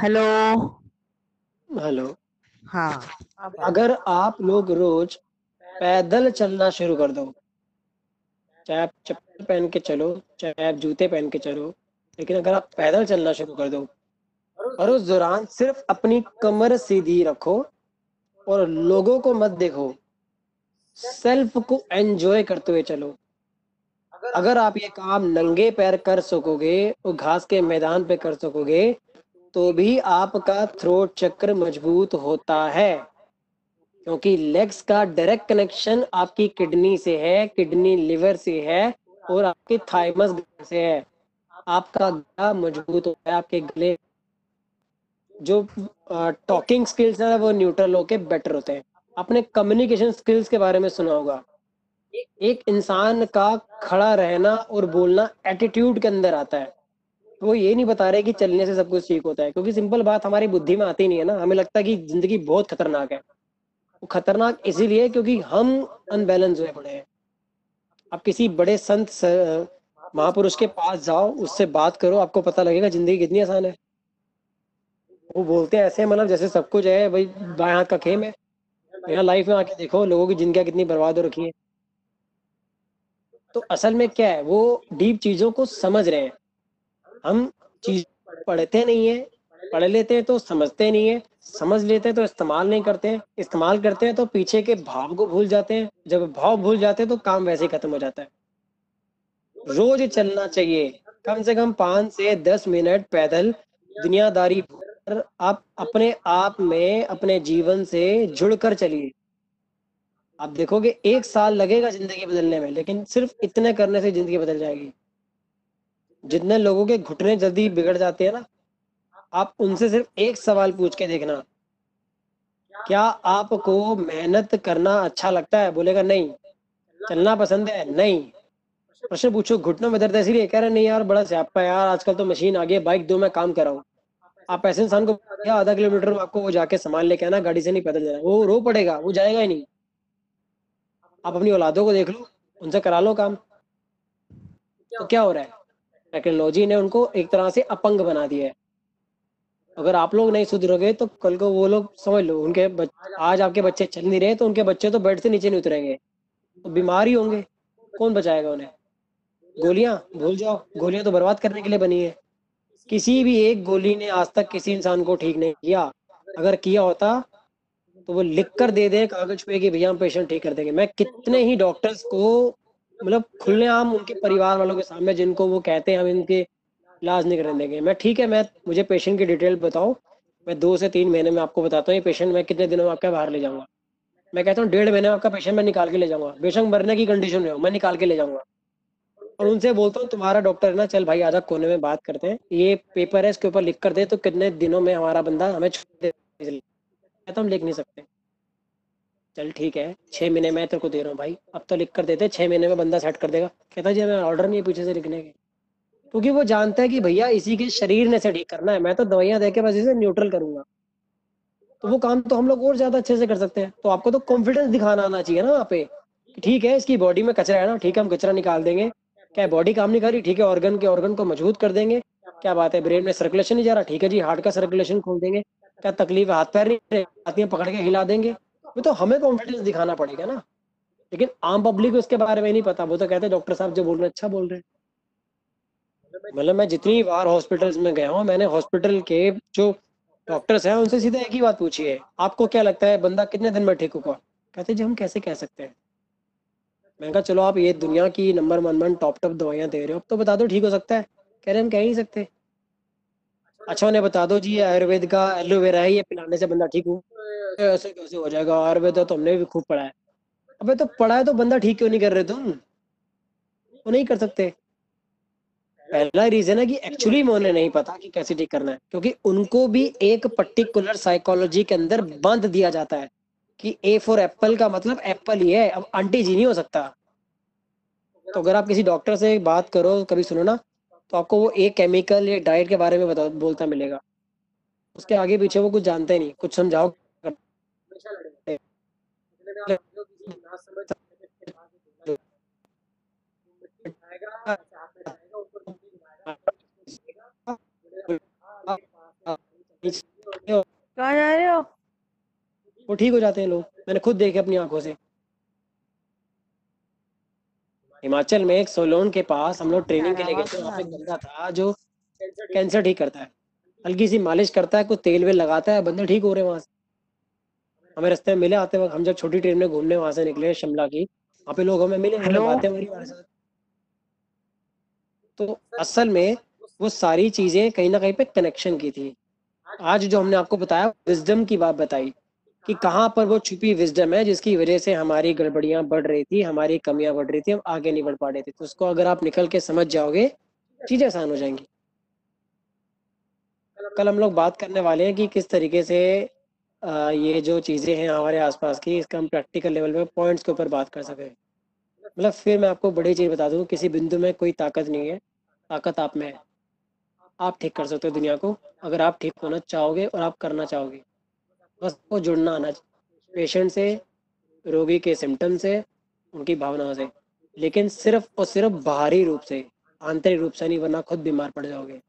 Hello. Hello. हाँ। अगर आप लोग रोज पैदल चलना शुरू कर दो चाहे आप चप्पल पहन के चलो चाहे आप जूते पहन के चलो लेकिन अगर आप पैदल चलना शुरू कर दो और उस दौरान सिर्फ़ अपनी कमर सीधी रखो और लोगों को मत देखो सेल्फ को एंजॉय करते हुए चलो। अगर आप ये काम नंगे पैर कर सकोगे और घास के मैदान पे कर सकोगे तो भी आपका थ्रोट चक्र मज़बूत होता है। क्योंकि लेग्स का डायरेक्ट कनेक्शन आपकी किडनी से है किडनी लिवर से है और आपके थाइमस से है। आपका गला मज़बूत होता है, आपके गले जो टॉकिंग स्किल्स है वो न्यूट्रल होके बेटर होते हैं। आपने कम्युनिकेशन स्किल्स के बारे में सुना होगा। एक इंसान का खड़ा रहना और बोलना एटीट्यूड के अंदर आता है। वो ये नहीं बता रहे कि चलने से सब कुछ ठीक होता है, क्योंकि सिंपल बात हमारी बुद्धि में आती नहीं है ना। हमें लगता है कि ज़िंदगी बहुत खतरनाक है। वो खतरनाक इसीलिए क्योंकि हम अनबैलेंस हुए पड़े हैं। आप किसी बड़े संत महापुरुष के पास जाओ, उससे बात करो, आपको पता लगेगा ज़िंदगी कितनी आसान है। वो बोलते हैं ऐसे मतलब जैसे सब कुछ है, भाई, बाएँ हाथ का खेम है। यहाँ लाइफ में आके देखो, लोगों की ज़िंदगी कितनी बर्बाद हो रखी है। तो असल में क्या है, वो डीप चीज़ों को समझ रहे हैं। हम चीज़ पढ़ते नहीं है, पढ़ लेते हैं तो समझते नहीं है, समझ लेते हैं तो इस्तेमाल नहीं करते हैं, इस्तेमाल करते हैं तो पीछे के भाव को भूल जाते हैं, जब भाव भूल जाते हैं तो काम वैसे ही खत्म हो जाता है। रोज चलना चाहिए, कम से कम पाँच से दस मिनट पैदल दुनियादारी आप अपने आप में, अपने जीवन से जुड़कर चलिए। आप देखोगे एक साल लगेगा ज़िंदगी बदलने में, लेकिन सिर्फ़ इतने करने से ज़िंदगी बदल जाएगी। जितने लोगों के घुटने जल्दी बिगड़ जाते हैं ना, आप उनसे सिर्फ़ एक सवाल पूछ के देखना, क्या आपको मेहनत करना अच्छा लगता है? बोलेगा, नहीं, चलना पसंद है, नहीं। प्रश्न पूछो, घुटनों में दर्द इसलिए कह रहे, नहीं यार, बड़ा स्यापा यार, आजकल तो मशीन आ गई बाइक दो, मैं काम कर रहा हूँ। आप ऐसे इंसान को आधा किलोमीटर आपको वो जाके सामान लेके आना, गाड़ी से नहीं पैदल जाना। वो रो पड़ेगा, वो जाएगा ही नहीं। आप अपनी औलादों को देख लो, उनसे करा लो काम। तो क्या हो रहा है? टेक्नोलॉजी ने उनको एक तरह से अपंग बना दिया है। अगर आप लोग नहीं सुधरोगे तो कल को वो लोग समझ लो उनके बच, आज आपके बच्चे चल नहीं रहे तो उनके बच्चे तो बेड से नीचे नहीं उतरेंगे। तो बीमार ही होंगे। कौन बचाएगा उन्हें? गोलियाँ? भूल जाओ। गोलियाँ तो बर्बाद करने के लिए बनी है। किसी भी एक गोली ने आज तक किसी इंसान को ठीक नहीं किया। अगर किया होता तो वो लिख कर दे दे कागज़ पे कि भैया हम पेशेंट ठीक कर देंगे। मैं कितने ही डॉक्टर्स को मतलब खुलेआम उनके परिवार वालों के सामने जिनको वो कहते हैं, हम इनके इलाज नहीं करने देंगे। मैं ठीक है, मैं, मुझे पेशेंट की डिटेल बताओ। मैं दो से तीन महीने में आपको बताता हूँ, ये पेशेंट मैं कितने दिनों में आपका बाहर ले जाऊँगा। मैं कहता हूँ, डेढ़ महीने में आपका पेशेंट मैं निकाल के ले जाऊँगा। बेशक मरने की कंडीशन में हो, मैं निकाल के ले जाऊँगा। और उनसे बोलता हूँ, तुम्हारा डॉक्टर है ना, चल भाई, आधा कोने में बात करते हैं। ये पेपर है, इसके ऊपर लिख कर दे तो कितने दिनों में हमारा बंदा हमें छोड़ दे तो हम लिख नहीं सकते। चल ठीक है, छह महीने में तेरे को दे रहा हूँ भाई। अब तो लिख कर देते, छह महीने में बंदा सेट कर देगा। कहता जी, हमें ऑर्डर नहीं है पीछे से लिखने के। क्योंकि वो जानता है कि भैया, इसी के शरीर ने से ठीक करना है। मैं तो दवाइयाँ दे के बस इसे न्यूट्रल करूँगा। तो वो काम तो हम लोग और ज़्यादा अच्छे से कर सकते हैं। तो आपको तो कॉन्फिडेंस दिखाना आना चाहिए ना वहाँ पे ठीक है, इसकी बॉडी में कचरा है ना, ठीक है, हम कचरा निकाल देंगे। क्या बॉडी काम नहीं कर रही? ठीक है ऑर्गन के ऑर्गन को मज़बूत कर देंगे। क्या बात है ब्रेन में सर्कुलेशन नहीं जा रहा? ठीक है जी हार्ट का सर्कुलेशन खोल देंगे। क्या तकलीफ़ हाथ पैर नहीं पकड़ के हिला देंगे। तो हमें कॉन्फिडेंस दिखाना पड़ेगा ना। लेकिन आम पब्लिक को इसके बारे में नहीं पता। वो तो कहते हैं, डॉक्टर साहब जो बोल रहे हैं अच्छा बोल रहे हैं। मतलब मैं जितनी बार हॉस्पिटल्स में गया हूँ, मैंने हॉस्पिटल के जो डॉक्टर्स हैं, उनसे सीधे एक ही बात पूछी है। आपको क्या लगता है, बंदा कितने दिन में ठीक होगा? कहते जी, हम कैसे कह सकते हैं? मैंने कहा, चलो, आप ये दुनिया की number one one top top दवाइयाँ दे रहे हो। अब तो बता दो, ठीक हो सकता है? कह रहे, हम कह ही सकते। अच्छा उन्हें बता दो, जी, आयुर्वेद का, एलोवेरा है, ये पिलाने से बंदा ठीक हो। ऐसे कैसे हो जाएगा? आयुर्वेद तो हमने भी खूब पढ़ा है। अबे तो पढ़ा है तो बंदा ठीक क्यों नहीं कर रहे तुम? वो नहीं कर सकते। पहला रीजन है कि एक्चुअली में उन्हें नहीं पता कि कैसे ठीक करना है, क्योंकि उनको भी एक पर्टिकुलर साइकोलॉजी के अंदर बंद दिया जाता है कि ए फॉर एप्पल का मतलब एप्पल ही है। अब आंटी जी नहीं हो सकता। तो अगर आप किसी डॉक्टर से बात करो, कभी सुनो ना तो आपको वो एक केमिकल या डाइट के बारे में बता, बोलता मिलेगा। उसके आगे पीछे वो कुछ जानते नहीं, कुछ समझाओ। कहाँ जा रहे हो? वो ठीक हो जाते हैं लोग। मैंने खुद देखे अपनी आँखों से। हिमाचल में एक सोलोन के पास हम लोग ट्रेनिंग के लिए गए थे वहाँ पे बंदा था जो कैंसर ठीक करता है। हल्की सी मालिश करता है कुछ तेल वेल लगाता है बंदे ठीक हो रहे हैं वहाँ से। हमें रास्ते में मिले आते वक्त हम जब छोटी ट्रेन में घूमने वहाँ से निकले शिमला की वहाँ पे लोग हमें मिले। बातें हमारी हमारे साथ। तो असल में वो सारी चीज़ें कहीं ना कहीं पे कनेक्शन की थी। आज जो हमने आपको बताया विजडम की बात बताई कि कहाँ पर वो छुपी विजडम है जिसकी वजह से हमारी गड़बड़ियाँ बढ़ रही थी हमारी कमियाँ बढ़ रही थी हम आगे नहीं बढ़ पा रहे थे। तो उसको अगर आप निकल के समझ जाओगे चीज़ें आसान हो जाएँगी। कल हम लोग बात करने वाले हैं कि किस तरीके से ये जो चीज़ें हैं हमारे आसपास की, इसका हम प्रैक्टिकल लेवल पे पॉइंट्स के ऊपर बात कर सकें। मतलब फिर मैं आपको बड़ी चीज़ बता दूँ, किसी बिंदु में कोई ताकत नहीं है, ताकत आप में है। आप ठीक कर सकते हो दुनिया को, अगर आप ठीक होना चाहोगे और आप करना चाहोगे। बस वो जुड़ना आना पेशेंट से, रोगी के सिम्टम से, उनकी भावनाओं से। लेकिन सिर्फ़ और सिर्फ़ बाहरी रूप से, आंतरिक रूप से नहीं, वरना खुद बीमार पड़ जाओगे।